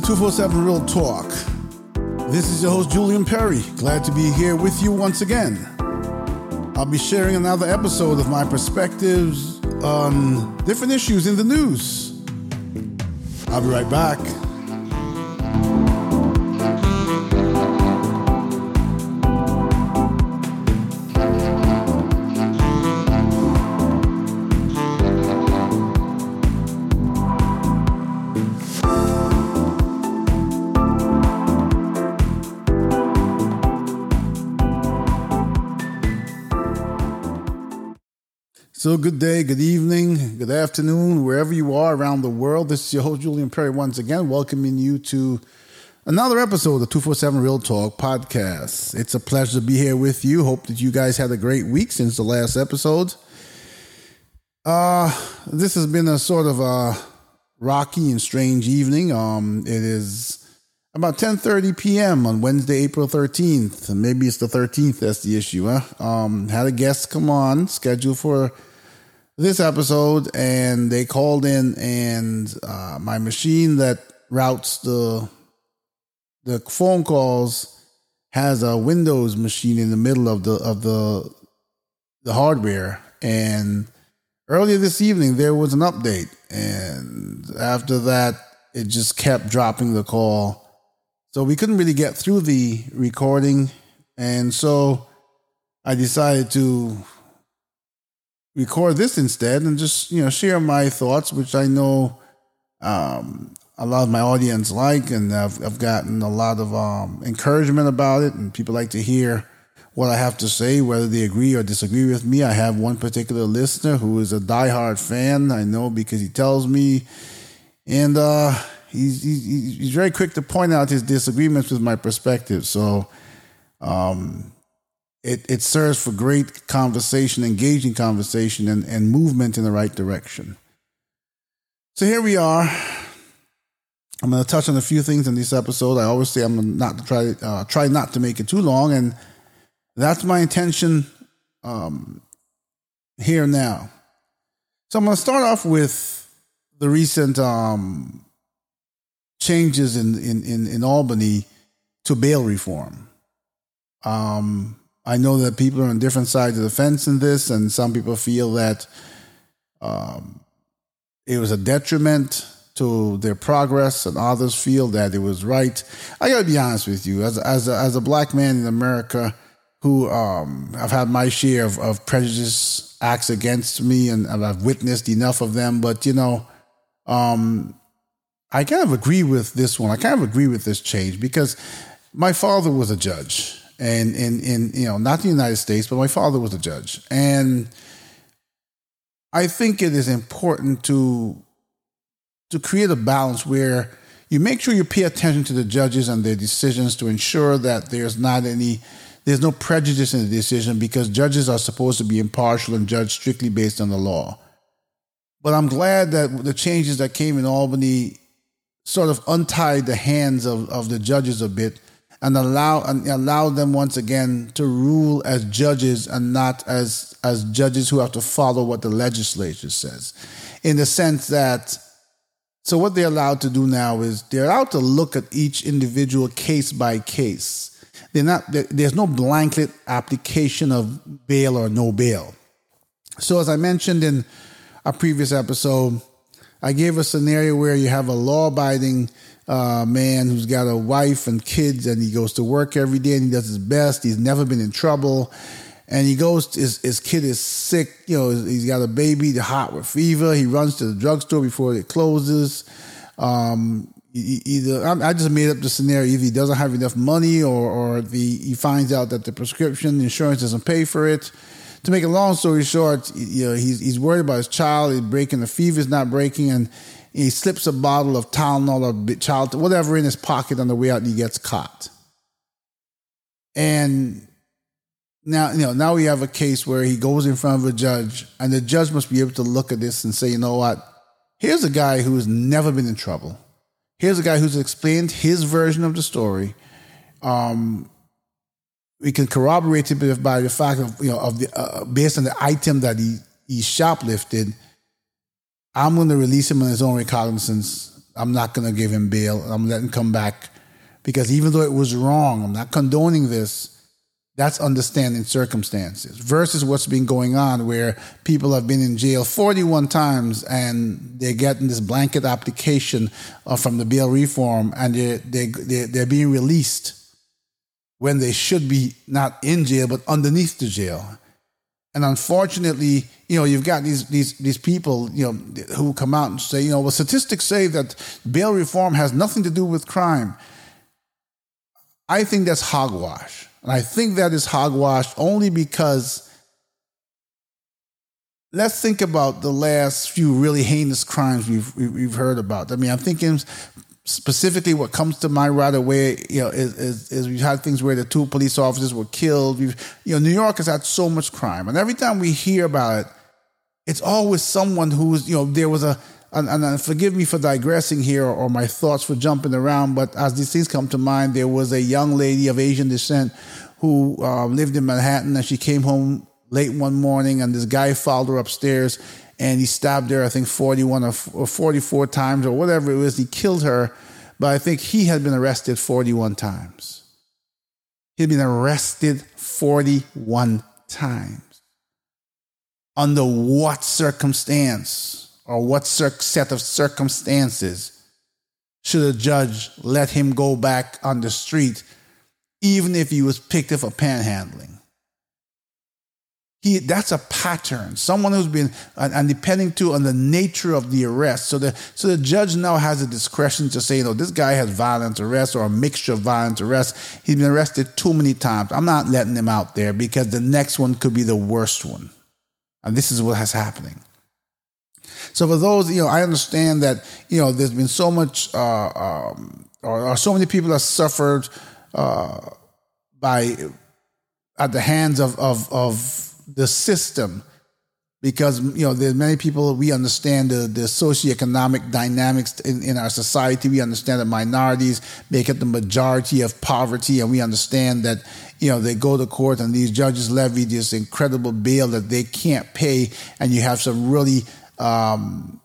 to 247 Real Talk. This is your host, Julian Perry. Glad to be here with you once again. I'll be sharing another episode of my perspectives on different issues in the news. I'll be right back. So, good day, good evening, good afternoon, wherever you are around the world. This is your host, Julian Perry, once again, welcoming you to another episode of the 247 Real Talk podcast. It's a pleasure to be here with you. Hope that you guys had a great week since the last episode. Uh, this has been a sort of a rocky and strange evening. Um, it is about 10:30 p.m. on Wednesday, April 13th. Maybe it's the 13th that's the issue, huh? Um, had a guest come on, scheduled for this episode, and they called in, and uh, my machine that routes the the phone calls has a Windows machine in the middle of the of the the hardware. And earlier this evening, there was an update, and after that, it just kept dropping the call. So we couldn't really get through the recording, and so I decided to record this instead and just you know share my thoughts, which I know um, a lot of my audience like, and I've, I've gotten a lot of um, encouragement about it, and people like to hear what I have to say, whether they agree or disagree with me. I have one particular listener who is a diehard fan. I know because he tells me, and uh, he's, he's he's very quick to point out his disagreements with my perspective. So. Um, it, it serves for great conversation, engaging conversation, and, and movement in the right direction. So here we are. I'm going to touch on a few things in this episode. I always say I'm not to try uh, try not to make it too long, and that's my intention um, here now. So I'm going to start off with the recent um, changes in, in, in, in Albany to bail reform. Um, I know that people are on different sides of the fence in this, and some people feel that um, it was a detriment to their progress, and others feel that it was right. I got to be honest with you, as as a, as a black man in America who um, I've had my share of, of prejudice acts against me, and I've witnessed enough of them. But you know, um, I kind of agree with this one. I kind of agree with this change because my father was a judge and in in you know not the United States, but my father was a judge, and I think it is important to to create a balance where you make sure you pay attention to the judges and their decisions to ensure that there's not any there's no prejudice in the decision because judges are supposed to be impartial and judge strictly based on the law. But I'm glad that the changes that came in Albany sort of untied the hands of, of the judges a bit and allow and allow them once again to rule as judges and not as as judges who have to follow what the legislature says. In the sense that so what they're allowed to do now is they're allowed to look at each individual case by case. They're not there's no blanket application of bail or no bail. So as i mentioned in a previous episode i gave a scenario where you have a law abiding uh, man who's got a wife and kids, and he goes to work every day and he does his best. He's never been in trouble. And he goes, his, his kid is sick. You know, he's got a baby, the hot with fever. He runs to the drugstore before it closes. Um, either I just made up the scenario. Either he doesn't have enough money, or or the he finds out that the prescription insurance doesn't pay for it. To make a long story short, you know he's he's worried about his child. He's breaking. The fever fever's not breaking, and he slips a bottle of Tylenol or child, whatever in his pocket on the way out, and he gets caught. And now, you know, now we have a case where he goes in front of a judge, and the judge must be able to look at this and say, you know what? Here's a guy who has never been in trouble. Here's a guy who's explained his version of the story. Um, we can corroborate it by the fact of you know of the uh, based on the item that he he shoplifted I'm going to release him on his own recognizance I'm not going to give him bail. I'm letting him come back because even though it was wrong, I'm not condoning this. That's understanding circumstances versus what's been going on where people have been in jail 41 times and they're getting this blanket application uh, from the bail reform and they they're, they're being released when they should be not in jail but underneath the jail. And unfortunately, you know, you've got these these these people, you know, who come out and say, you know, well, statistics say that bail reform has nothing to do with crime. I think that's hogwash. And I think that is hogwash only because let's think about the last few really heinous crimes we've we've heard about. I mean, I'm thinking specifically what comes to mind right away, you know, is, is, is we've had things where the two police officers were killed. We've, you know, New York has had so much crime, and every time we hear about it, it's always someone who's, you know, there was a and, and, forgive me for digressing here or my thoughts for jumping around, but as these things come to mind, there was a young lady of Asian descent who uh, lived in Manhattan and she came home late one morning and this guy followed her upstairs and he stabbed her, I think 41 or 44 times or whatever it was. He killed her, but I think he had been arrested 41 times. He'd been arrested 41 times. Under what circumstance? or what set of circumstances should a judge let him go back on the street, even if he was picked up for panhandling? He, that's a pattern. Someone who's been, and depending too on the nature of the arrest. So the, so the judge now has a discretion to say, you know, this guy has violent arrest or a mixture of violent arrest. He's been arrested too many times. I'm not letting him out there because the next one could be the worst one. And this is what has happening. So for those, you know, I understand that you know there's been so much, uh, um, or, or, so many people have suffered uh, by at the hands of of of the system because you know there's many people we understand the, the socioeconomic dynamics in, in our society we understand that minorities make up the majority of poverty and we understand that you know they go to court and these judges levy this incredible bail that they can't pay and you have some really um,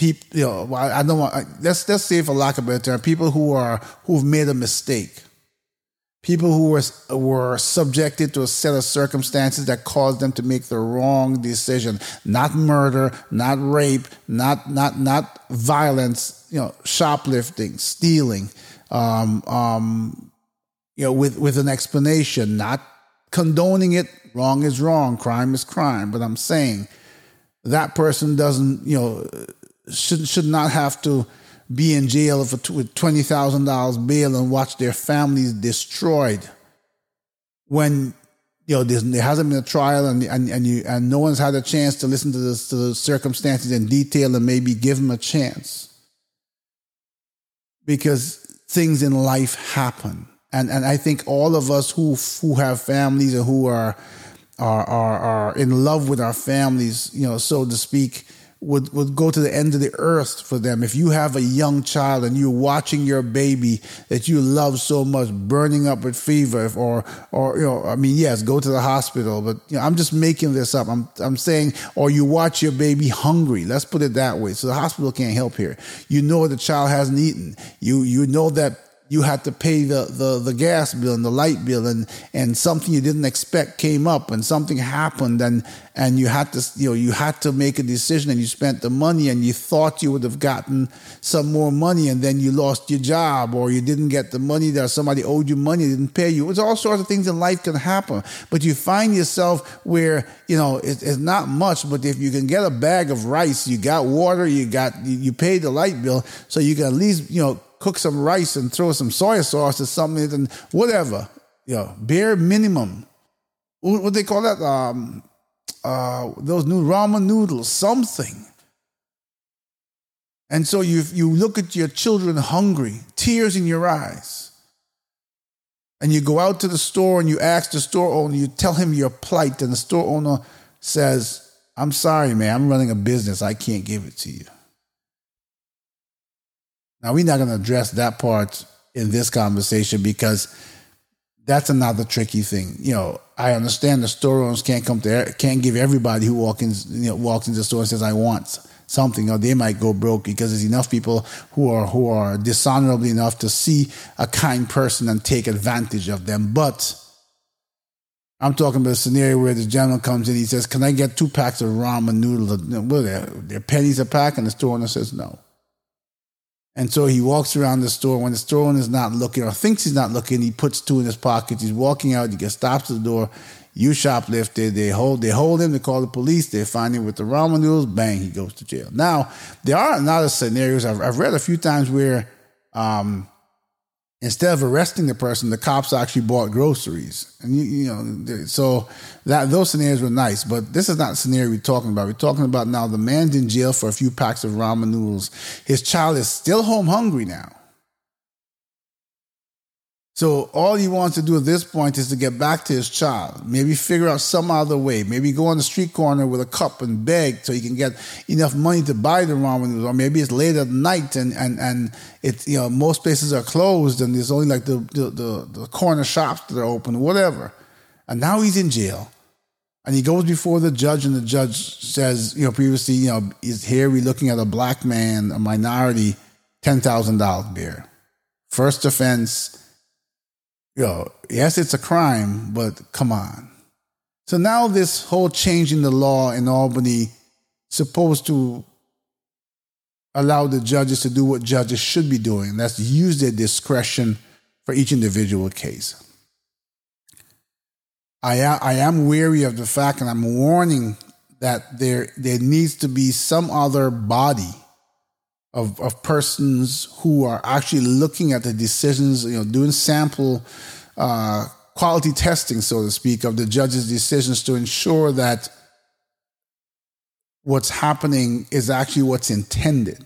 people, you know, I, don't want, let's, let's say for lack of a better term, people who are, who've made a mistake. People who were, were subjected to a set of circumstances that caused them to make the wrong decision. Not murder, not rape, not, not, not violence, you know, shoplifting, stealing, um, um, you know, with, with an explanation, not condoning it. Wrong is wrong, crime is crime. But I'm saying that person doesn't, you know, should should not have to be in jail for with twenty thousand dollars bail and watch their families destroyed. When you know there hasn't been a trial and and and, you, and no one's had a chance to listen to the, to the circumstances in detail and maybe give them a chance because things in life happen and and I think all of us who who have families and who are are, are, are in love with our families, you know, so to speak, would, would go to the end of the earth for them. If you have a young child and you're watching your baby that you love so much burning up with fever or, or, you know, I mean, yes, go to the hospital, but you know, I'm just making this up. I'm, I'm saying, or you watch your baby hungry. Let's put it that way. So the hospital can't help here. You know the child hasn't eaten. You, you know that you had to pay the, the, the gas bill and the light bill and, and something you didn't expect came up and something happened and, and you had to, you know, you had to make a decision and you spent the money and you thought you would have gotten some more money and then you lost your job or you didn't get the money that somebody owed you money, didn't pay you. It's all sorts of things in life can happen, but you find yourself where, you know, it, it's not much, but if you can get a bag of rice, you got water, you got, you, you paid the light bill, so you can at least, you know, cook some rice and throw some soy sauce or something and whatever. You know, bare minimum. What do they call that? Um, uh, those new ramen noodles, something. And so you you look at your children hungry, tears in your eyes. And you go out to the store and you ask the store owner, you tell him your plight, and the store owner says, I'm sorry, man, I'm running a business. I can't give it to you. Now, we're not going to address that part in this conversation because that's another tricky thing. You know, I understand the store owners can't come there, can't give everybody who walks in, you know, walks into the store and says, I want something, or they might go broke because there's enough people who are who are dishonorably enough to see a kind person and take advantage of them. But I'm talking about a scenario where the gentleman comes in, he says, "Can I get two packs of ramen noodles? Well, they're, they're pennies a pack," and the store owner says no. And so he walks around the store. When the store owner is not looking or thinks he's not looking, he puts two in his pocket. He's walking out. He gets stopped at the door. You shoplifted. They hold. They hold him. They call the police. They find him with the ramen noodles. Bang! He goes to jail. Now there are other scenarios I've, I've read a few times where um, instead of arresting the person, the cops actually bought groceries, and you, you know, so that those scenarios were nice. But this is not the scenario we're talking about. We're talking about now the man's in jail for a few packs of ramen noodles. His child is still home hungry now. So all he wants to do at this point is to get back to his child. Maybe figure out some other way. Maybe go on the street corner with a cup and beg so he can get enough money to buy the ramen. Or maybe it's late at night and and and it's you know most places are closed and there's only like the the, the, the corner shops that are open, whatever. And now he's in jail. And he goes before the judge, and the judge says, you know, previously, you know, is here we looking at a black man, a minority, ten thousand dollar beer. First offense know, yes, it's a crime, but come on. So now this whole change in the law in Albany supposed to allow the judges to do what judges should be doing. That's use their discretion for each individual case. I, I am weary of the fact, and I'm warning that there there needs to be some other body of, of persons who are actually looking at the decisions, you know, doing sample uh, quality testing, so to speak, of the judge's decisions to ensure that what's happening is actually what's intended.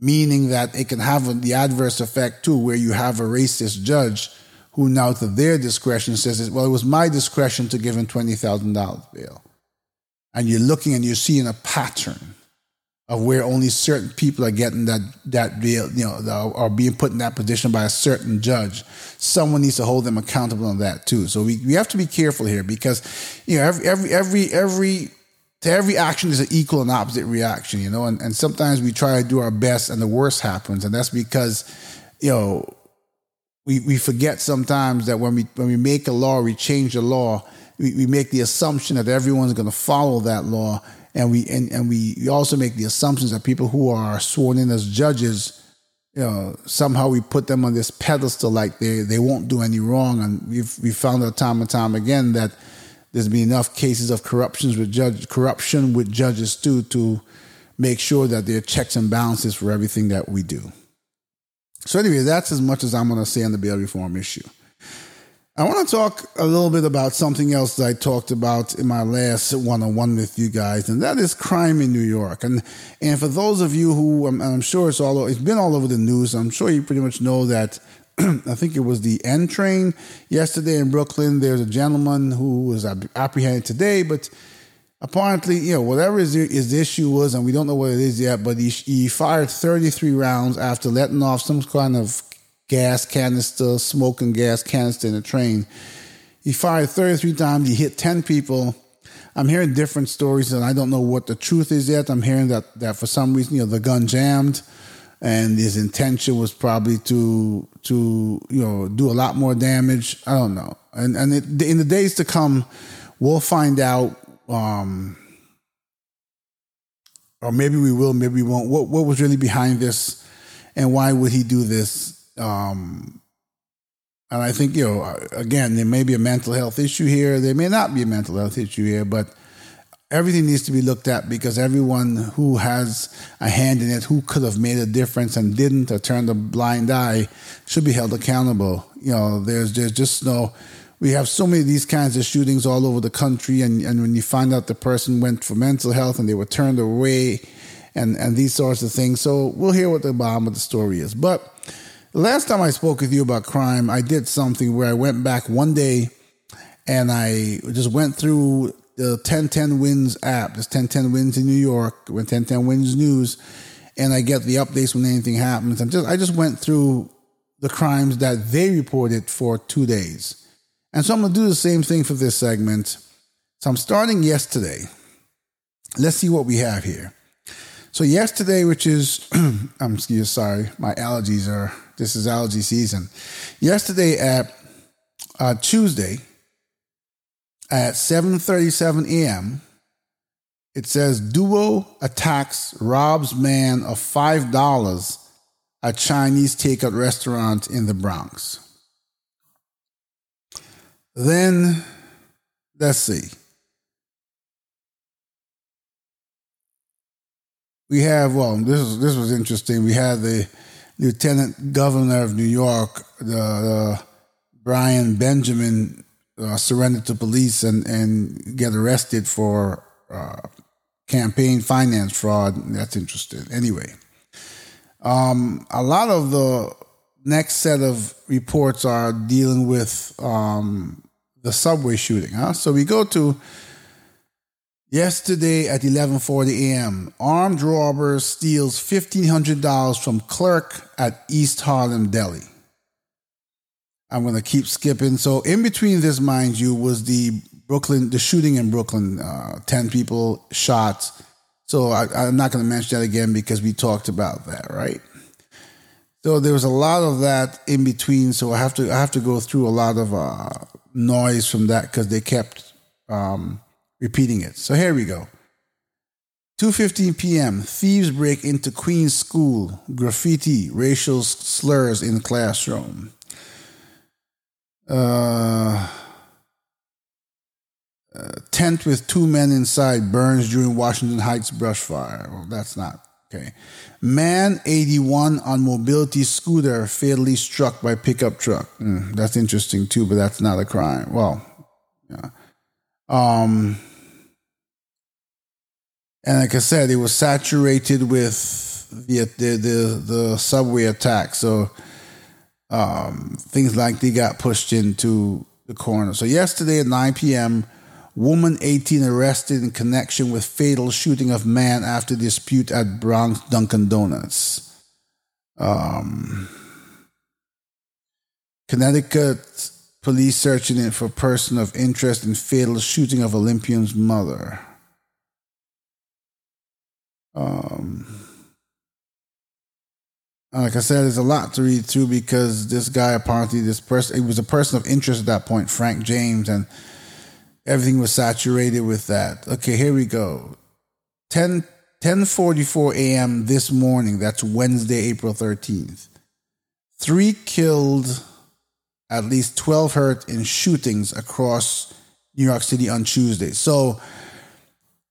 Meaning that it can have the adverse effect too, where you have a racist judge who now to their discretion says, well, it was my discretion to give him $20,000 bail. And you're looking and you're seeing a pattern of where only certain people are getting that that deal, you know, are being put in that position by a certain judge. Someone needs to hold them accountable on that too. So we, we have to be careful here because you know every every every every to every action is an equal and opposite reaction, you know, and, and sometimes we try to do our best and the worst happens, and that's because, you know, we, we forget sometimes that when we when we make a law, we change a law, we, we make the assumption that everyone's going to follow that law and we and, and we also make the assumptions that people who are sworn in as judges you know somehow we put them on this pedestal like they they won't do any wrong. And we've we found out time and time again that there's been enough cases of corruptions with judge corruption with judges too to make sure that there are checks and balances for everything that we do. So anyway that's as much as i'm going to say on the bail reform issue I want to talk a little bit about something else that I talked about in my last one-on-one with you guys, and that is crime in New York. And and for those of you who, um, I'm, I'm sure it's all it's been all over the news. I'm sure you pretty much know that. I think it was the N train yesterday in Brooklyn. There's a gentleman who was apprehended today, but apparently, you know, whatever his, his issue was, and we don't know what it is yet, but he, he fired 33 rounds after letting off some kind of gas canister, smoking gas canister in a train. He fired 33 times. He hit 10 people. I'm hearing different stories, and I don't know what the truth is yet. I'm hearing that, that for some reason, you know, the gun jammed, and his intention was probably to to you know do a lot more damage. I don't know, and and it, in the days to come, we'll find out. Um, or maybe we will, maybe we won't. What what was really behind this, and why would he do this? Um, and I think, you know, again, there may be a mental health issue here. There may not be a mental health issue here, but everything needs to be looked at because everyone who has a hand in it, who could have made a difference and didn't or turned a blind eye, should be held accountable. You know, there's there's just no. We have so many of these kinds of shootings all over the country, and, and when you find out the person went for mental health and they were turned away, and and these sorts of things. So we'll hear what the bottom of the story is, but last time I spoke with you about crime, I did something where I went back one day and I just went through the 1010 Wins app. There's 1010 Wins in New York, when 1010 Wins News, and I get the updates when anything happens. And just I just went through the crimes that they reported for two days. And so I'm gonna do the same thing for this segment. So I'm starting yesterday. Let's see what we have here. So yesterday, which is, I'm sorry, my allergies are. This is algae season. Yesterday at uh, Tuesday at 7:37 a.m. It says duo attacks robs man of five dollars at Chinese takeout restaurant in the Bronx. Then let's see. we have well this is this was interesting we had the lieutenant governor of new york the, brian benjamin uh, surrender to police and and get arrested for uh, campaign finance fraud that's interesting anyway um, a lot of the next set of reports are dealing with um, the subway shooting huh? so we go to Yesterday at 11:40 a.m., armed robbers steals $1500 from clerk at East Harlem Deli. I'm going to keep skipping. So in between this, mind you, was the Brooklyn, the shooting in Brooklyn, uh, 10 people shot. So I, am not going to mention that again because we talked about that, right? So there was a lot of that in between. So I have to I have to go through a lot of uh, noise from that because they kept um, repeating it. So here we go. 2:15 p.m. Thieves break into Queens School. Graffiti, racial slurs in classroom. Uh, uh, tent with two men inside burns during Washington Heights brush fire. Well, that's not okay. Man 81 on mobility scooter fatally struck by pickup truck. Mm, that's interesting too, but that's not a crime. Well, yeah. Um, and like I said, it was saturated with the the the, the subway attack. So um, things like they got pushed into the corner. So yesterday at 9 p.m., woman 18 arrested in connection with fatal shooting of man after dispute at Bronx Dunkin' Donuts. Um, Connecticut police searching for person of interest in fatal shooting of Olympian's mother. Um, like I said, there's a lot to read through because this guy apparently, this person, it was a person of interest at that point, Frank James, and everything was saturated with that. Okay, here we go. 10, 10.44 a.m. this morning, that's Wednesday, April 13th. Three killed, at least 12 hurt in shootings across New York City on Tuesday. So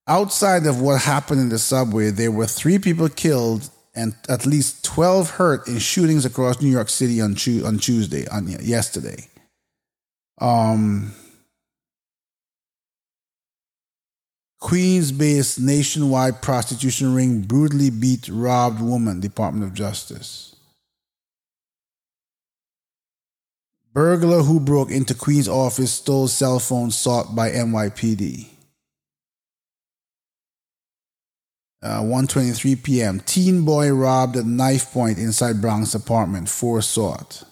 Outside of what happened in the subway, there were three people killed and at least 12 hurt in shootings across New York City on, on Tuesday, on yesterday. Um, Queens based nationwide prostitution ring brutally beat robbed woman, Department of Justice. Burglar who broke into Queens office stole cell phone sought by NYPD. Uh, 1.23 p.m. Teen boy robbed at knife point inside Bronx apartment. Four sought.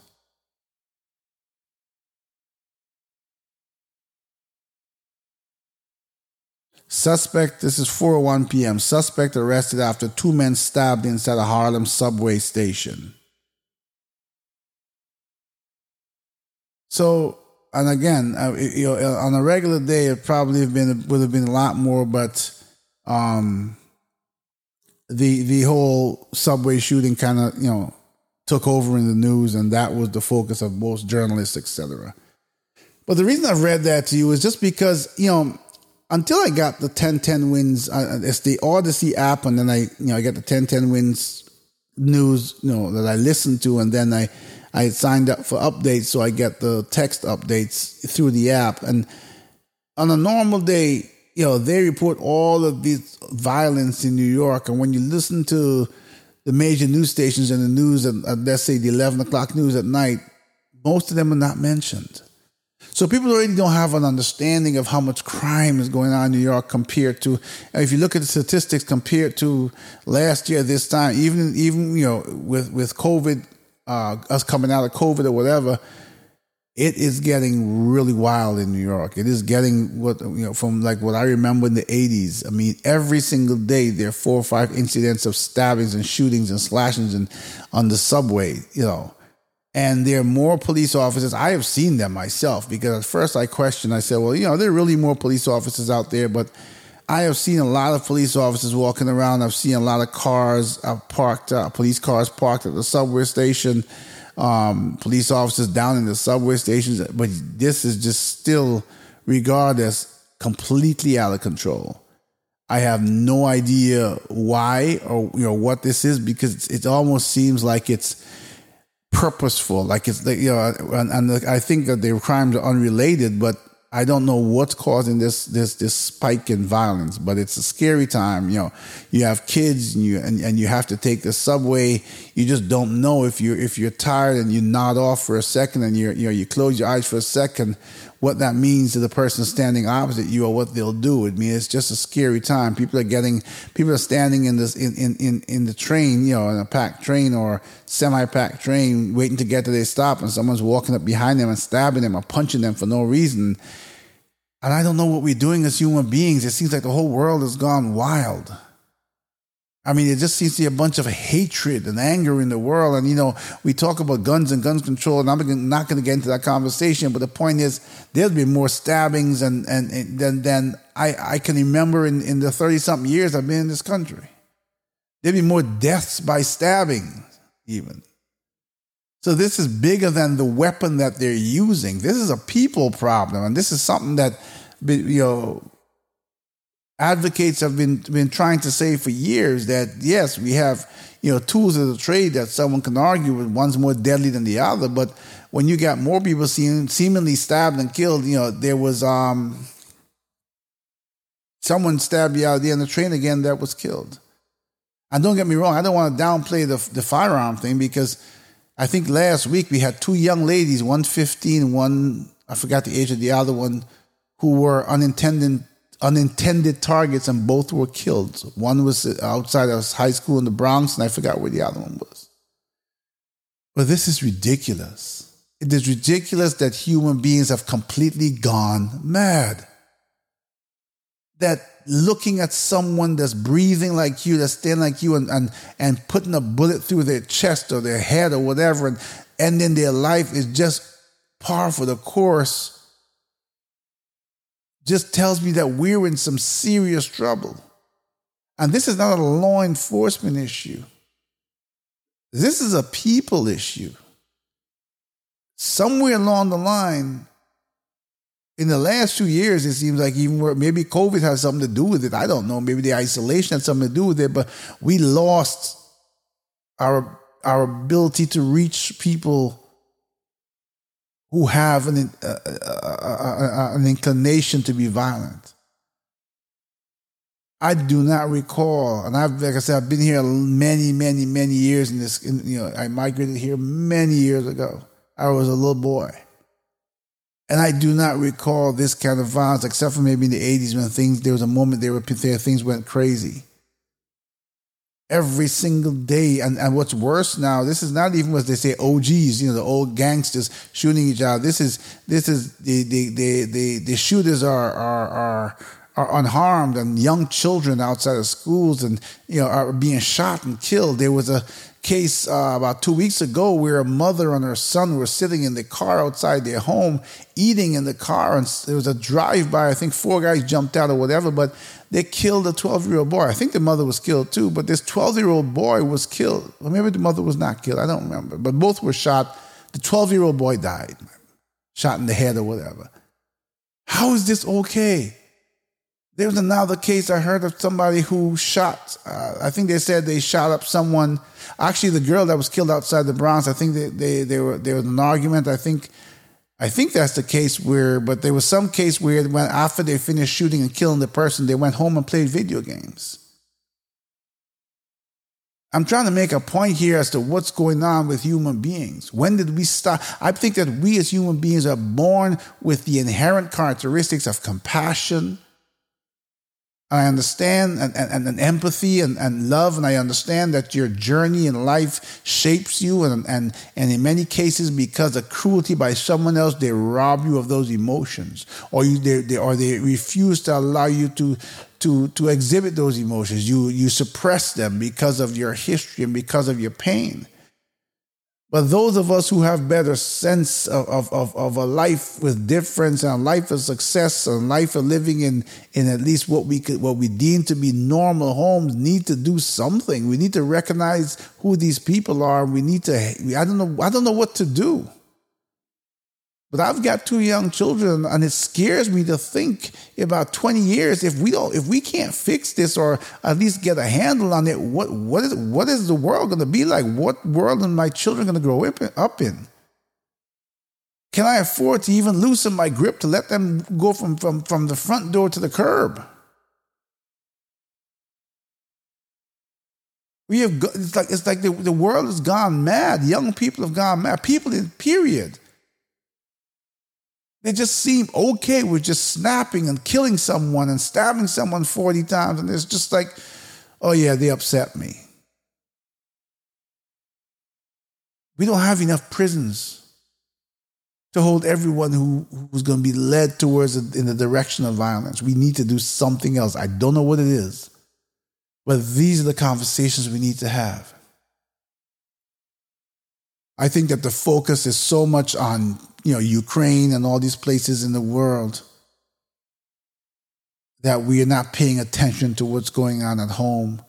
Suspect, this is 4.01 p.m. Suspect arrested after two men stabbed inside a Harlem subway station. So, and again, uh, you know, on a regular day, it probably have been would have been a lot more, but um, the the whole subway shooting kind of you know took over in the news, and that was the focus of most journalists, etc. But the reason I've read that to you is just because you know until I got the 1010 wins, uh, it's the Audacy app, and then I you know I get the 1010 wins news you know that I listen to, and then I I signed up for updates, so I get the text updates through the app, and on a normal day you know, they report all of this violence in New York. And when you listen to the major news stations and the news, let's say the 11 o'clock news at night, most of them are not mentioned. So people already don't have an understanding of how much crime is going on in New York compared to, if you look at the statistics compared to last year, this time, even, even, you know, with, with COVID, uh, us coming out of COVID or whatever, it is getting really wild in New York. It is getting what you know from like what I remember in the '80s. I mean, every single day there are four or five incidents of stabbings and shootings and slashings and on the subway. You know, and there are more police officers. I have seen them myself because at first I questioned. I said, well, you know, there are really more police officers out there, but I have seen a lot of police officers walking around. I've seen a lot of cars uh, parked, uh, police cars parked at the subway station um, police officers down in the subway stations, but this is just still regarded as completely out of control. I have no idea why or you know what this is because it almost seems like it's purposeful, like it's like you know, and, and I think that the crimes are unrelated, but I don't know what's causing this this this spike in violence, but it's a scary time. You know, you have kids and you and, and you have to take the subway. You just don't know if you if you're tired and you nod off for a second and you you know you close your eyes for a second what that means to the person standing opposite you or what they'll do. I mean, it's just a scary time. People are getting, people are standing in this, in, in, in, in the train, you know, in a packed train or semi-packed train waiting to get to their stop and someone's walking up behind them and stabbing them or punching them for no reason. And I don't know what we're doing as human beings. It seems like the whole world has gone wild. I mean, it just seems to be a bunch of hatred and anger in the world. And, you know, we talk about guns and guns control, and I'm not going to get into that conversation. But the point is, there's been more stabbings and, and, and than, than I, I can remember in, in the 30 something years I've been in this country. There'd be more deaths by stabbing, even. So this is bigger than the weapon that they're using. This is a people problem. And this is something that, you know, advocates have been been trying to say for years that yes, we have you know tools of the trade that someone can argue with one's more deadly than the other, but when you got more people seem, seemingly stabbed and killed, you know there was um someone stabbed you out there of the train again that was killed. And don't get me wrong, I don't want to downplay the the firearm thing because I think last week we had two young ladies, one 15, one I forgot the age of the other one, who were unintended unintended targets and both were killed. One was outside of high school in the Bronx, and I forgot where the other one was. But this is ridiculous. It is ridiculous that human beings have completely gone mad. That looking at someone that's breathing like you, that's standing like you, and, and, and putting a bullet through their chest or their head or whatever, and ending their life is just par for the course just tells me that we're in some serious trouble. And this is not a law enforcement issue. This is a people issue. Somewhere along the line, in the last two years, it seems like even where maybe COVID has something to do with it. I don't know. Maybe the isolation has something to do with it, but we lost our our ability to reach people who have an, uh, uh, uh, an inclination to be violent. I do not recall, and I've like I said, I've been here many, many, many years. In this, in, you know, I migrated here many years ago. I was a little boy, and I do not recall this kind of violence, except for maybe in the '80s when things there was a moment there where things went crazy every single day. And, and what's worse now, this is not even what they say OGs, you know, the old gangsters shooting each other. This is this is the the the the, the shooters are are are are unharmed and young children outside of schools and you know are being shot and killed. There was a case uh, about two weeks ago where a mother and her son were sitting in the car outside their home eating in the car and there was a drive-by i think four guys jumped out or whatever but they killed a 12-year-old boy. I think the mother was killed too but this 12-year-old boy was killed. Or maybe the mother was not killed. I don't remember but both were shot. The 12-year-old boy died shot in the head or whatever. How is this okay there was another case I heard of somebody who shot. Uh, I think they said they shot up someone. Actually, the girl that was killed outside the Bronx. I think they, they, they were there was an argument. I think I think that's the case where, but there was some case where when after they finished shooting and killing the person, they went home and played video games. I'm trying to make a point here as to what's going on with human beings. When did we start? I think that we as human beings are born with the inherent characteristics of compassion I understand and, and, and empathy and, and love, and I understand that your journey in life shapes you, and, and, and in many cases, because of cruelty by someone else, they rob you of those emotions, or you they, they, or they refuse to allow you to to to exhibit those emotions. You you suppress them because of your history and because of your pain. But those of us who have better sense of, of, of, of, a life with difference and a life of success and life of living in, in at least what we could, what we deem to be normal homes need to do something. We need to recognize who these people are. We need to, I don't know, I don't know what to do. But I've got two young children, and it scares me to think about 20 years if we don't, if we can't fix this or at least get a handle on it, what what is what is the world going to be like? What world are my children going to grow up in? Can I afford to even loosen my grip to let them go from, from, from the front door to the curb? We have it's like it's like the, the world has gone mad. Young people have gone mad. People in period. They just seem okay with just snapping and killing someone and stabbing someone 40 times. And it's just like, oh, yeah, they upset me. We don't have enough prisons to hold everyone who, who's going to be led towards in the direction of violence. We need to do something else. I don't know what it is, but these are the conversations we need to have. I think that the focus is so much on you know, Ukraine and all these places in the world that we are not paying attention to what's going on at home.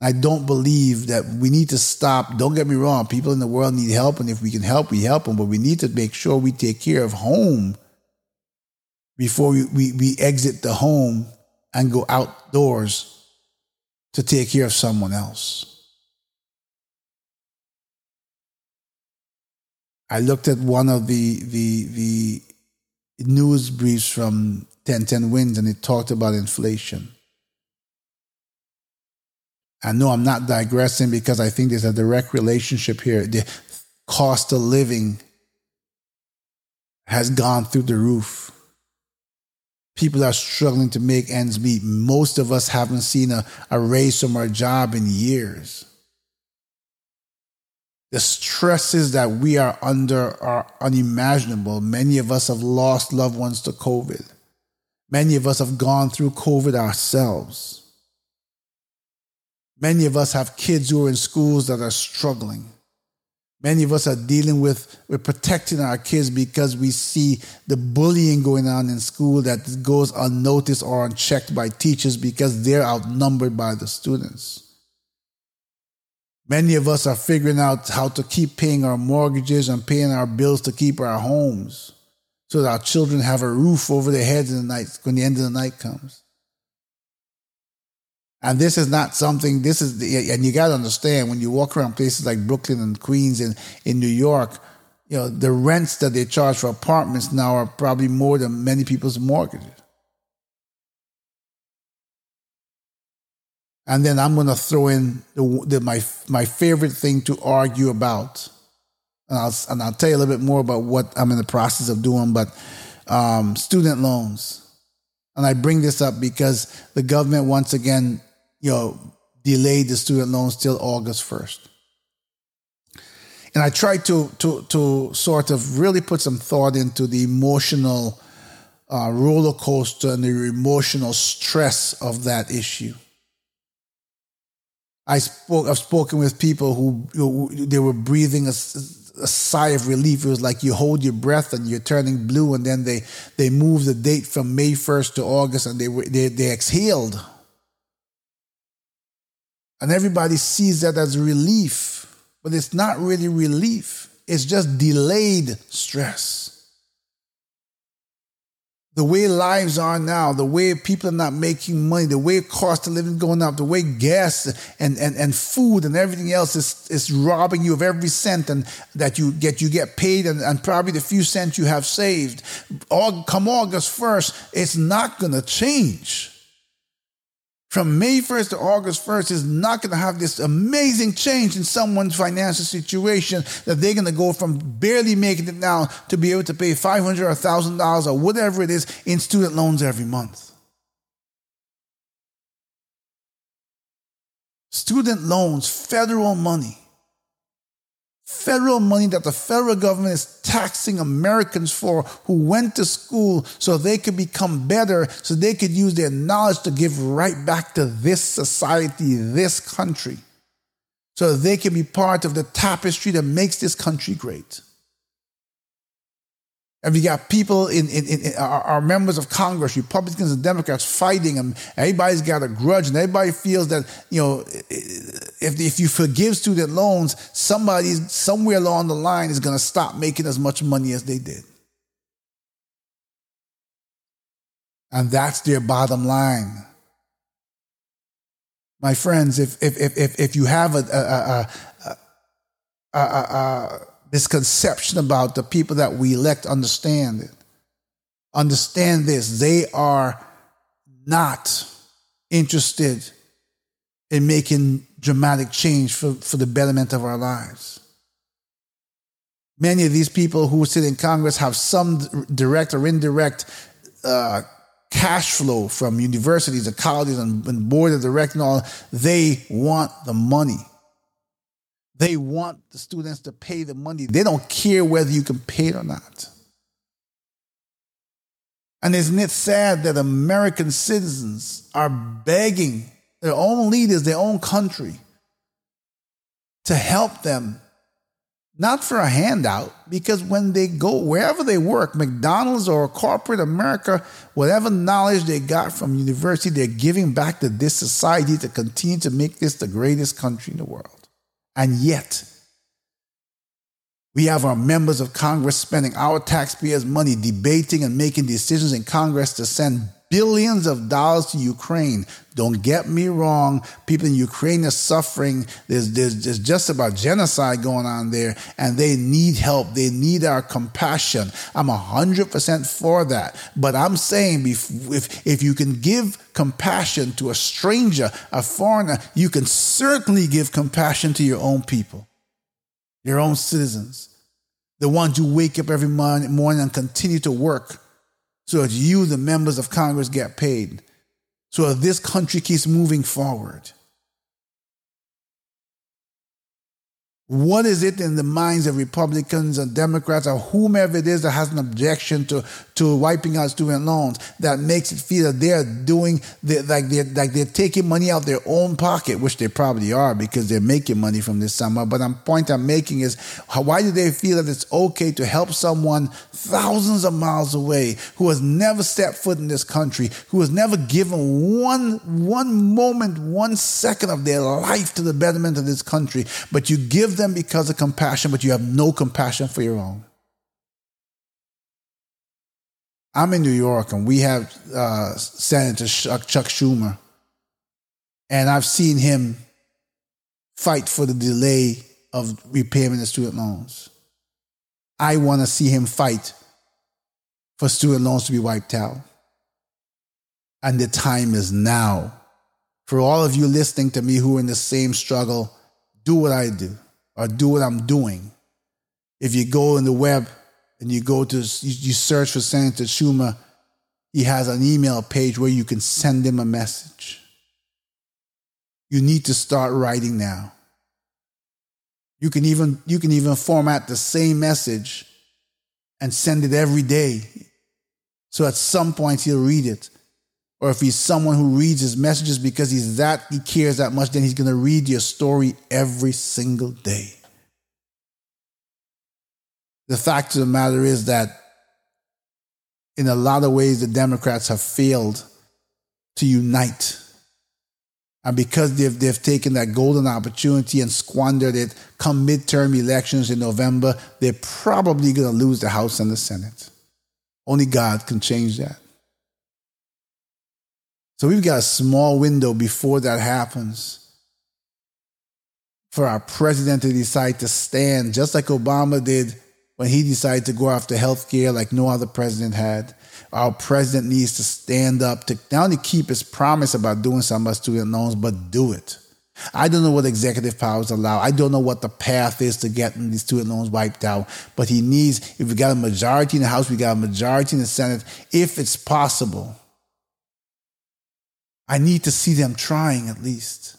I don't believe that we need to stop. Don't get me wrong. People in the world need help. And if we can help, we help them. But we need to make sure we take care of home before we, we, we exit the home and go outdoors to take care of someone else. I looked at one of the the the news briefs from 1010 Wins, and it talked about inflation. I know I'm not digressing because I think there's a direct relationship here. The cost of living has gone through the roof. People are struggling to make ends meet. Most of us haven't seen a, a raise from our job in years. The stresses that we are under are unimaginable. Many of us have lost loved ones to COVID. Many of us have gone through COVID ourselves. Many of us have kids who are in schools that are struggling. Many of us are dealing with, with protecting our kids because we see the bullying going on in school that goes unnoticed or unchecked by teachers because they're outnumbered by the students. Many of us are figuring out how to keep paying our mortgages and paying our bills to keep our homes so that our children have a roof over their heads in the night when the end of the night comes. And this is not something, this is, the, and you got to understand when you walk around places like Brooklyn and Queens and in New York, you know, the rents that they charge for apartments now are probably more than many people's mortgages. And then I'm going to throw in the, the, my, my favorite thing to argue about. And I'll, and I'll tell you a little bit more about what I'm in the process of doing, but um, student loans. And I bring this up because the government once again, you know, delayed the student loans till August 1st. And I tried to, to, to sort of really put some thought into the emotional uh, roller coaster and the emotional stress of that issue. I spoke. I've spoken with people who, they were breathing a, a, sigh of relief. It was like you hold your breath and you're turning blue, and then they they moved the date from May first to August, and they were they they exhaled, and everybody sees that as relief, but it's not really relief. It's just delayed stress the way lives are now, the way people are not making money, the way cost of living going up, the way gas and, and, and food and everything else is, is robbing you of every cent and that you get you get paid and, and probably the few cents you have saved. All, come August 1st, it's not gonna change from May 1st to August 1st is not going to have this amazing change in someone's financial situation that they're going to go from barely making it now to be able to pay $500 or $1,000 or whatever it is in student loans every month. Student loans, federal money Federal money that the federal government is taxing Americans for who went to school so they could become better, so they could use their knowledge to give right back to this society, this country, so they can be part of the tapestry that makes this country great. And we got people in, in, in our, our, members of Congress, Republicans and Democrats fighting them. Everybody's got a grudge, and everybody feels that you know if if you forgive student loans, somebody somewhere along the line is going to stop making as much money as they did, and that's their bottom line. My friends, if if if if, if you have a, a, a, a misconception about the people that we elect understand it. Understand this they are not interested in making dramatic change for, for the betterment of our lives. Many of these people who sit in Congress have some direct or indirect uh, cash flow from universities and colleges and, and board of directors and all. They want the money. They want the students to pay the money. They don't care whether you can pay it or not. And isn't it sad that American citizens are begging their own leaders, their own country, to help them, not for a handout, because when they go wherever they work, McDonald's or corporate America, whatever knowledge they got from university, they're giving back to this society to continue to make this the greatest country in the world. And yet, we have our members of Congress spending our taxpayers' money debating and making decisions in Congress to send billions of dollars to Ukraine. Don't get me wrong. People in Ukraine are suffering. There's, there's, there's just about genocide going on there, and they need help. They need our compassion. I'm 100% for that. But I'm saying if, if you can give compassion to a stranger, a foreigner, you can certainly give compassion to your own people, your own citizens, the ones who wake up every morning and continue to work so that you, the members of Congress, get paid, so that this country keeps moving forward. What is it in the minds of Republicans and Democrats or whomever it is that has an objection to, to wiping out student loans that makes it feel that they're doing like they're like they're taking money out of their own pocket, which they probably are because they're making money from this summer. But the point I'm making is why do they feel that it's okay to help someone thousands of miles away who has never stepped foot in this country, who has never given one one moment, one second of their life to the betterment of this country, but you give them because of compassion, but you have no compassion for your own. I'm in New York and we have uh, Senator Chuck Schumer, and I've seen him fight for the delay of repayment of student loans. I want to see him fight for student loans to be wiped out. And the time is now. For all of you listening to me who are in the same struggle, do what I do or do what I'm doing. If you go in the web and you go to, you, you search for Senator Schumer, he has an email page where you can send him a message. You need to start writing now. You can even, you can even format the same message and send it every day. So at some point he'll read it. Or if he's someone who reads his messages because he's that he cares that much, then he's going to read your story every single day. The fact of the matter is that in a lot of ways the Democrats have failed to unite. And because they've, they've taken that golden opportunity and squandered it come midterm elections in November, they're probably going to lose the House and the Senate. Only God can change that. So we've got a small window before that happens for our president to decide to stand, just like Obama did when he decided to go after health care like no other president had. Our president needs to stand up to not only keep his promise about doing something about student loans, but do it. I don't know what executive powers allow. I don't know what the path is to getting these student loans wiped out. But he needs, if we got a majority in the House, we got a majority in the Senate, if it's possible I need to see them trying at least.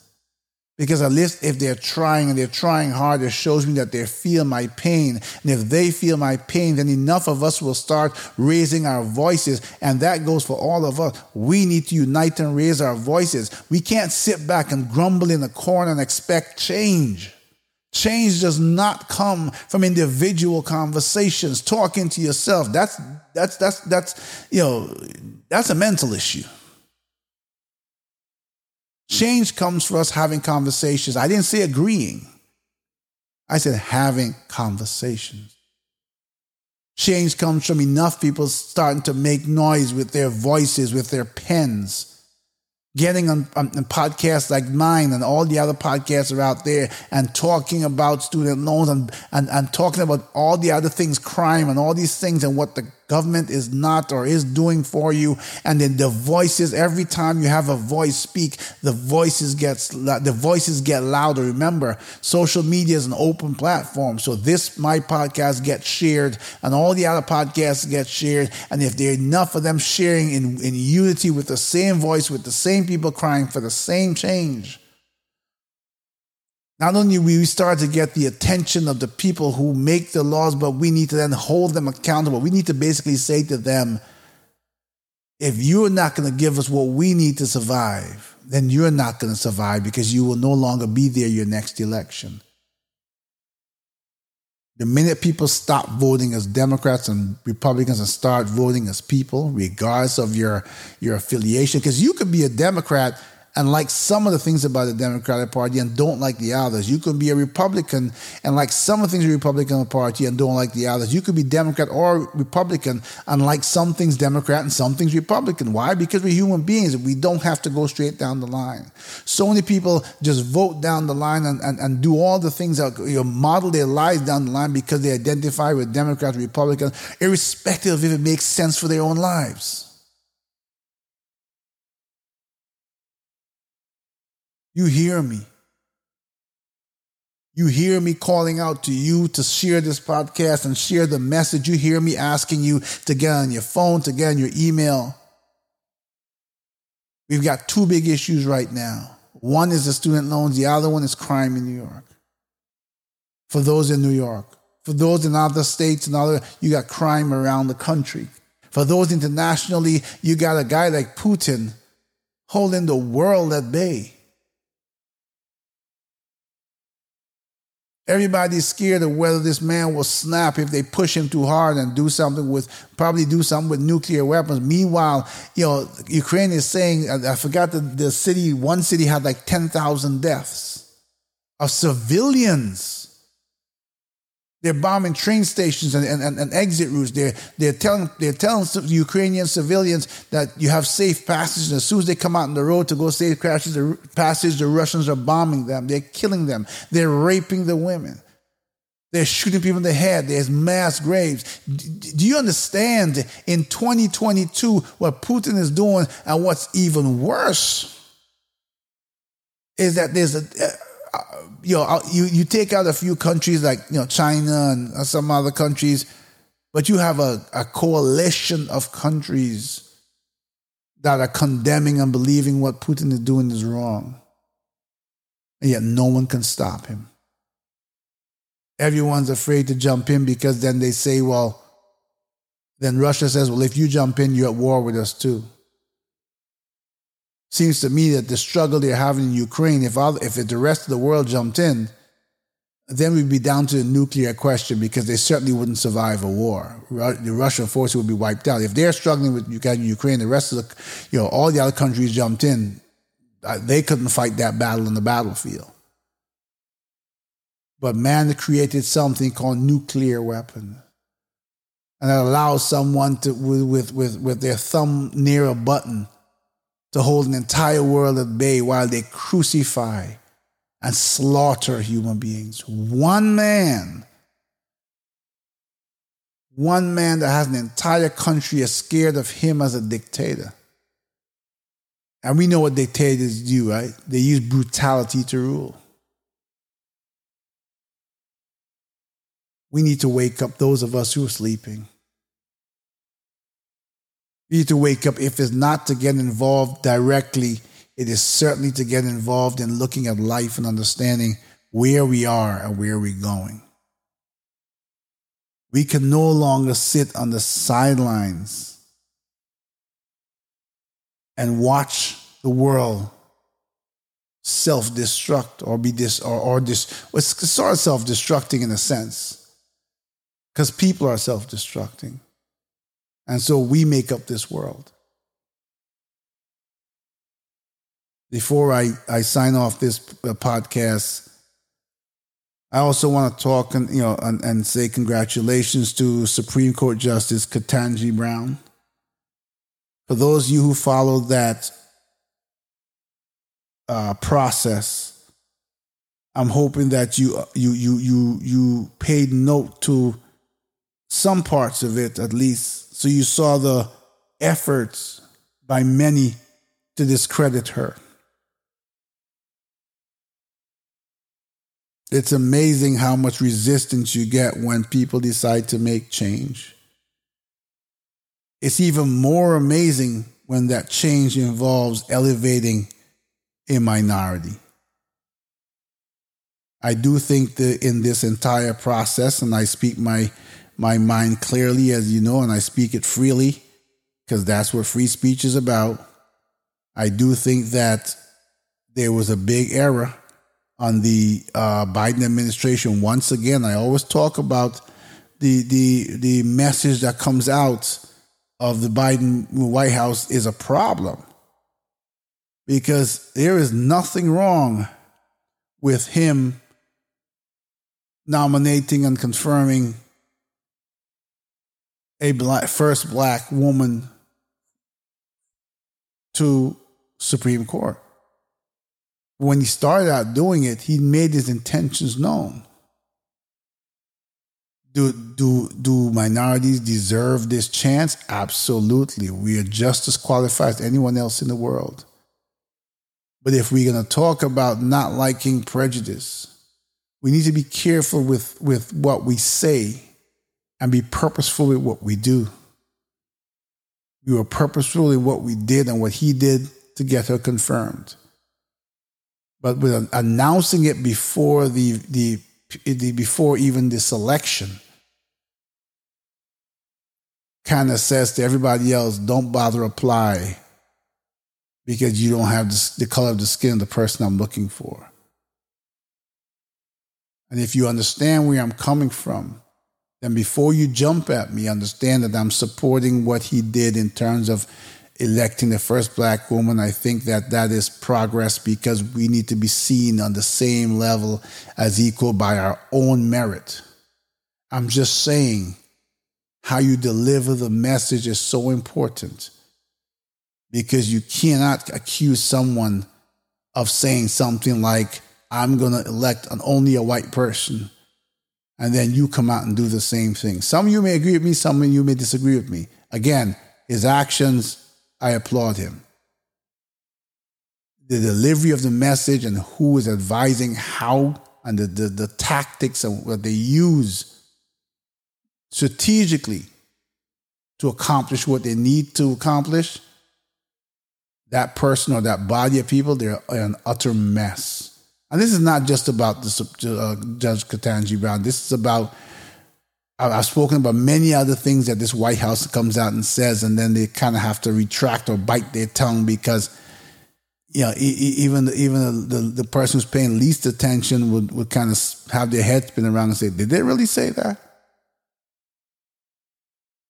Because at least if they're trying and they're trying hard, it shows me that they feel my pain. And if they feel my pain, then enough of us will start raising our voices. And that goes for all of us. We need to unite and raise our voices. We can't sit back and grumble in the corner and expect change. Change does not come from individual conversations, talking to yourself. That's that's that's that's you know, that's a mental issue. Change comes for us having conversations. I didn't say agreeing. I said having conversations. Change comes from enough people starting to make noise with their voices, with their pens getting on, on, on, podcasts like mine and all the other podcasts are out there and talking about student loans and, and, and talking about all the other things, crime and all these things and what the government is not or is doing for you. And then the voices, every time you have a voice speak, the voices gets, the voices get louder. Remember, social media is an open platform. So this, my podcast gets shared and all the other podcasts get shared. And if there are enough of them sharing in, in unity with the same voice, with the same people crying for the same change, not only we start to get the attention of the people who make the laws, but we need to then hold them accountable. We need to basically say to them, if you're not going to give us what we need to survive, then you're not going to survive because you will no longer be there your next election. The minute people stop voting as Democrats and Republicans and start voting as people, regardless of your, your affiliation, because you could be a Democrat and like some of the things about the Democratic Party and don't like the others. You can be a Republican and like some of the things the Republican Party and don't like the others. You could be Democrat or Republican and like some things Democrat and some things Republican. Why? Because we're human beings. We don't have to go straight down the line. So many people just vote down the line and, and, and do all the things that you know, model their lives down the line because they identify with Democrat, Republican, irrespective if it makes sense for their own lives. You hear me. You hear me calling out to you to share this podcast and share the message. You hear me asking you to get on your phone, to get on your email. We've got two big issues right now. One is the student loans, the other one is crime in New York. For those in New York, for those in other states and other, you got crime around the country. For those internationally, you got a guy like Putin holding the world at bay. Everybody's scared of whether this man will snap if they push him too hard and do something with, probably do something with nuclear weapons. Meanwhile, you know, Ukraine is saying, I forgot that the city, one city had like 10,000 deaths of civilians. They're bombing train stations and, and, and, exit routes. They're, they're, telling, they're telling Ukrainian civilians that you have safe passage. And as soon as they come out on the road to go safe passage, the, passage, the Russians are bombing them. They're killing them. They're raping the women. They're shooting people in the head. There's mass graves. Do you understand in 2022 what Putin is doing? And what's even worse is that there's a, you know, you, you take out a few countries like, you know, China and some other countries, but you have a, a coalition of countries that are condemning and believing what Putin is doing is wrong. And yet no one can stop him. Everyone's afraid to jump in because then they say, well, then Russia says, well, if you jump in, you're at war with us too. Seems to me that the struggle they're having in Ukraine, if, other, if the rest of the world jumped in, then we'd be down to the nuclear question because they certainly wouldn't survive a war. The Russian forces would be wiped out. If they're struggling with Ukraine, the rest of the, you know, all the other countries jumped in, uh, they couldn't fight that battle on the battlefield. But man created something called nuclear weapon. And it allows someone to, with, with, with their thumb near a button, to hold an entire world at bay while they crucify and slaughter human beings. One man, one man that has an entire country is scared of him as a dictator. And we know what dictators do, right? They use brutality to rule. We need to wake up those of us who are sleeping. You need to wake up if it's not to get involved directly it is certainly to get involved in looking at life and understanding where we are and where we're going. We can no longer sit on the sidelines and watch the world self destruct or be this or, or this, it's sort of self destructing in a sense because people are self destructing. And so we make up this world. Before I, I sign off this uh, podcast, I also want to talk and you know and, and say congratulations to Supreme Court Justice Ketanji Brown. For those of you who followed that uh, process, I'm hoping that you you you you you paid note to some parts of it at least, so you saw the efforts by many to discredit her. It's amazing how much resistance you get when people decide to make change. It's even more amazing when that change involves elevating a minority. I do think that in this entire process, and I speak my my mind clearly, as you know, and I speak it freely, because that's what free speech is about. I do think that there was a big error on the uh, Biden administration. Once again, I always talk about the the the message that comes out of the Biden White House is a problem because there is nothing wrong with him nominating and confirming a black, first black woman to Supreme Court when he started out doing it, he made his intentions known. Do, do, do minorities deserve this chance? Absolutely. We are just as qualified as anyone else in the world. But if we're going to talk about not liking prejudice, we need to be careful with, with what we say and be purposeful with what we do. We were purposeful in what we did and what he did to get her confirmed but with announcing it before the, the, the before even the selection kind of says to everybody else, don't bother apply because you don't have the, the color of the skin of the person I'm looking for. And if you understand where I'm coming from, then before you jump at me, understand that I'm supporting what he did in terms of electing the first black woman. I think that that is progress because we need to be seen on the same level as equal by our own merit. I'm just saying how you deliver the message is so important because you cannot accuse someone of saying something like, I'm going to elect an, only a white person. And then you come out and do the same thing. Some of you may agree with me, some of you may disagree with me. Again, his actions I applaud him. The delivery of the message and who is advising how and the, the, the tactics and what they use strategically to accomplish what they need to accomplish, that person or that body of people, they're an utter mess. And this is not just about the, uh, Judge Ketanji Brown. This is about I've spoken about many other things that this White House comes out and says, and then they kind of have to retract or bite their tongue because, you know, even even the, the person who's paying least attention would, would kind of have their head spin around and say, "Did they really say that?"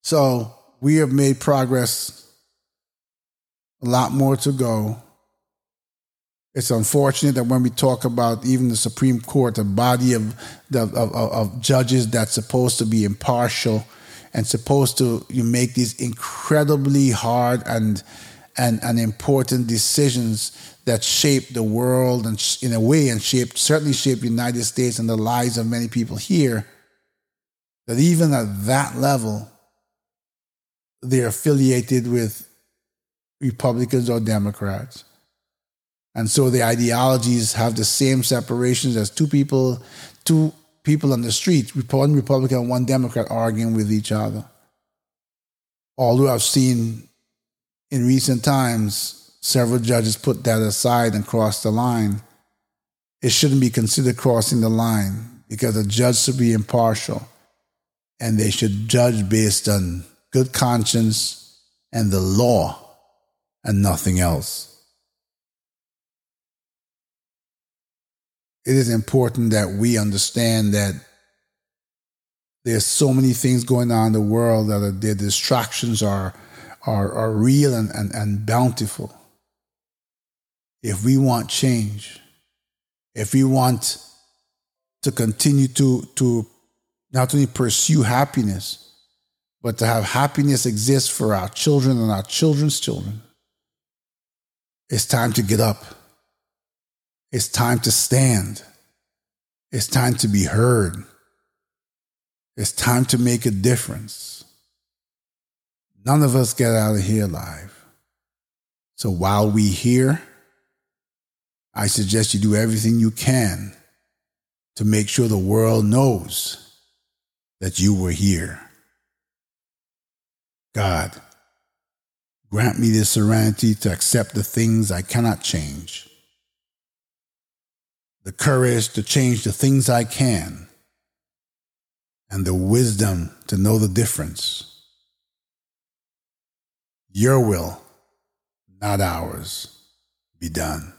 So we have made progress. A lot more to go. It's unfortunate that when we talk about even the Supreme Court, a body of, of, of, of judges that's supposed to be impartial and supposed to you make these incredibly hard and and, and important decisions that shape the world and in a way and shape certainly shape the United States and the lives of many people here. That even at that level, they're affiliated with Republicans or Democrats. And so the ideologies have the same separations as two people, two people on the street, one Republican and one Democrat arguing with each other. Although I've seen in recent times several judges put that aside and crossed the line. It shouldn't be considered crossing the line because a judge should be impartial and they should judge based on good conscience and the law and nothing else. It is important that we understand that there's so many things going on in the world that are, their distractions are, are, are real and, and, and bountiful. If we want change, if we want to continue to, to not only pursue happiness, but to have happiness exist for our children and our children's children. It's time to get up. It's time to stand. It's time to be heard. It's time to make a difference. None of us get out of here alive. So while we here, I suggest you do everything you can to make sure the world knows that you were here. God, grant me the serenity to accept the things I cannot change, the courage to change the things I can, and the wisdom to know the difference. Your will, not ours, be done.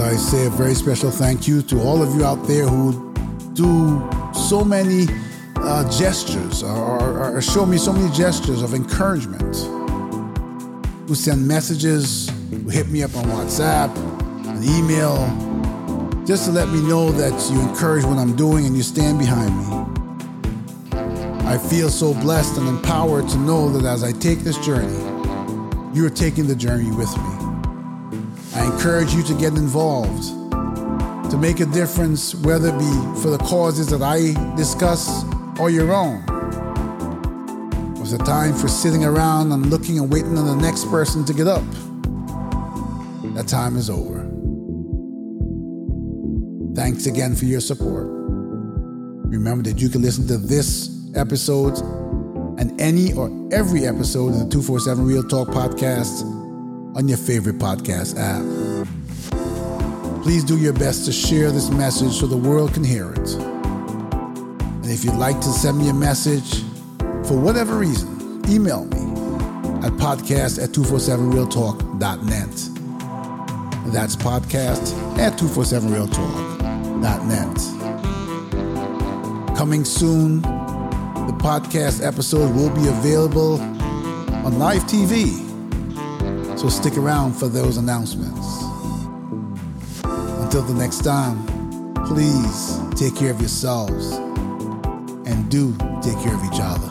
I say a very special thank you to all of you out there who do so many uh, gestures or, or, show me so many gestures of encouragement, who send messages, who hit me up on WhatsApp, an email, just to let me know that you encourage what I'm doing and you stand behind me. I feel so blessed and empowered to know that as I take this journey, you're taking the journey with me. I encourage you to get involved, to make a difference, whether it be for the causes that I discuss or your own. Was it time for sitting around and looking and waiting on the next person to get up? That time is over. Thanks again for your support. Remember that you can listen to this episode and any or every episode of the 247 Real Talk podcast on your favorite podcast app. Please do your best to share this message so the world can hear it. And if you'd like to send me a message for whatever reason, email me at podcast at 247realtalk.net. That's podcast at 247realtalk.net. Coming soon, the podcast episode will be available on live TV so stick around for those announcements. Until the next time, please take care of yourselves and do take care of each other.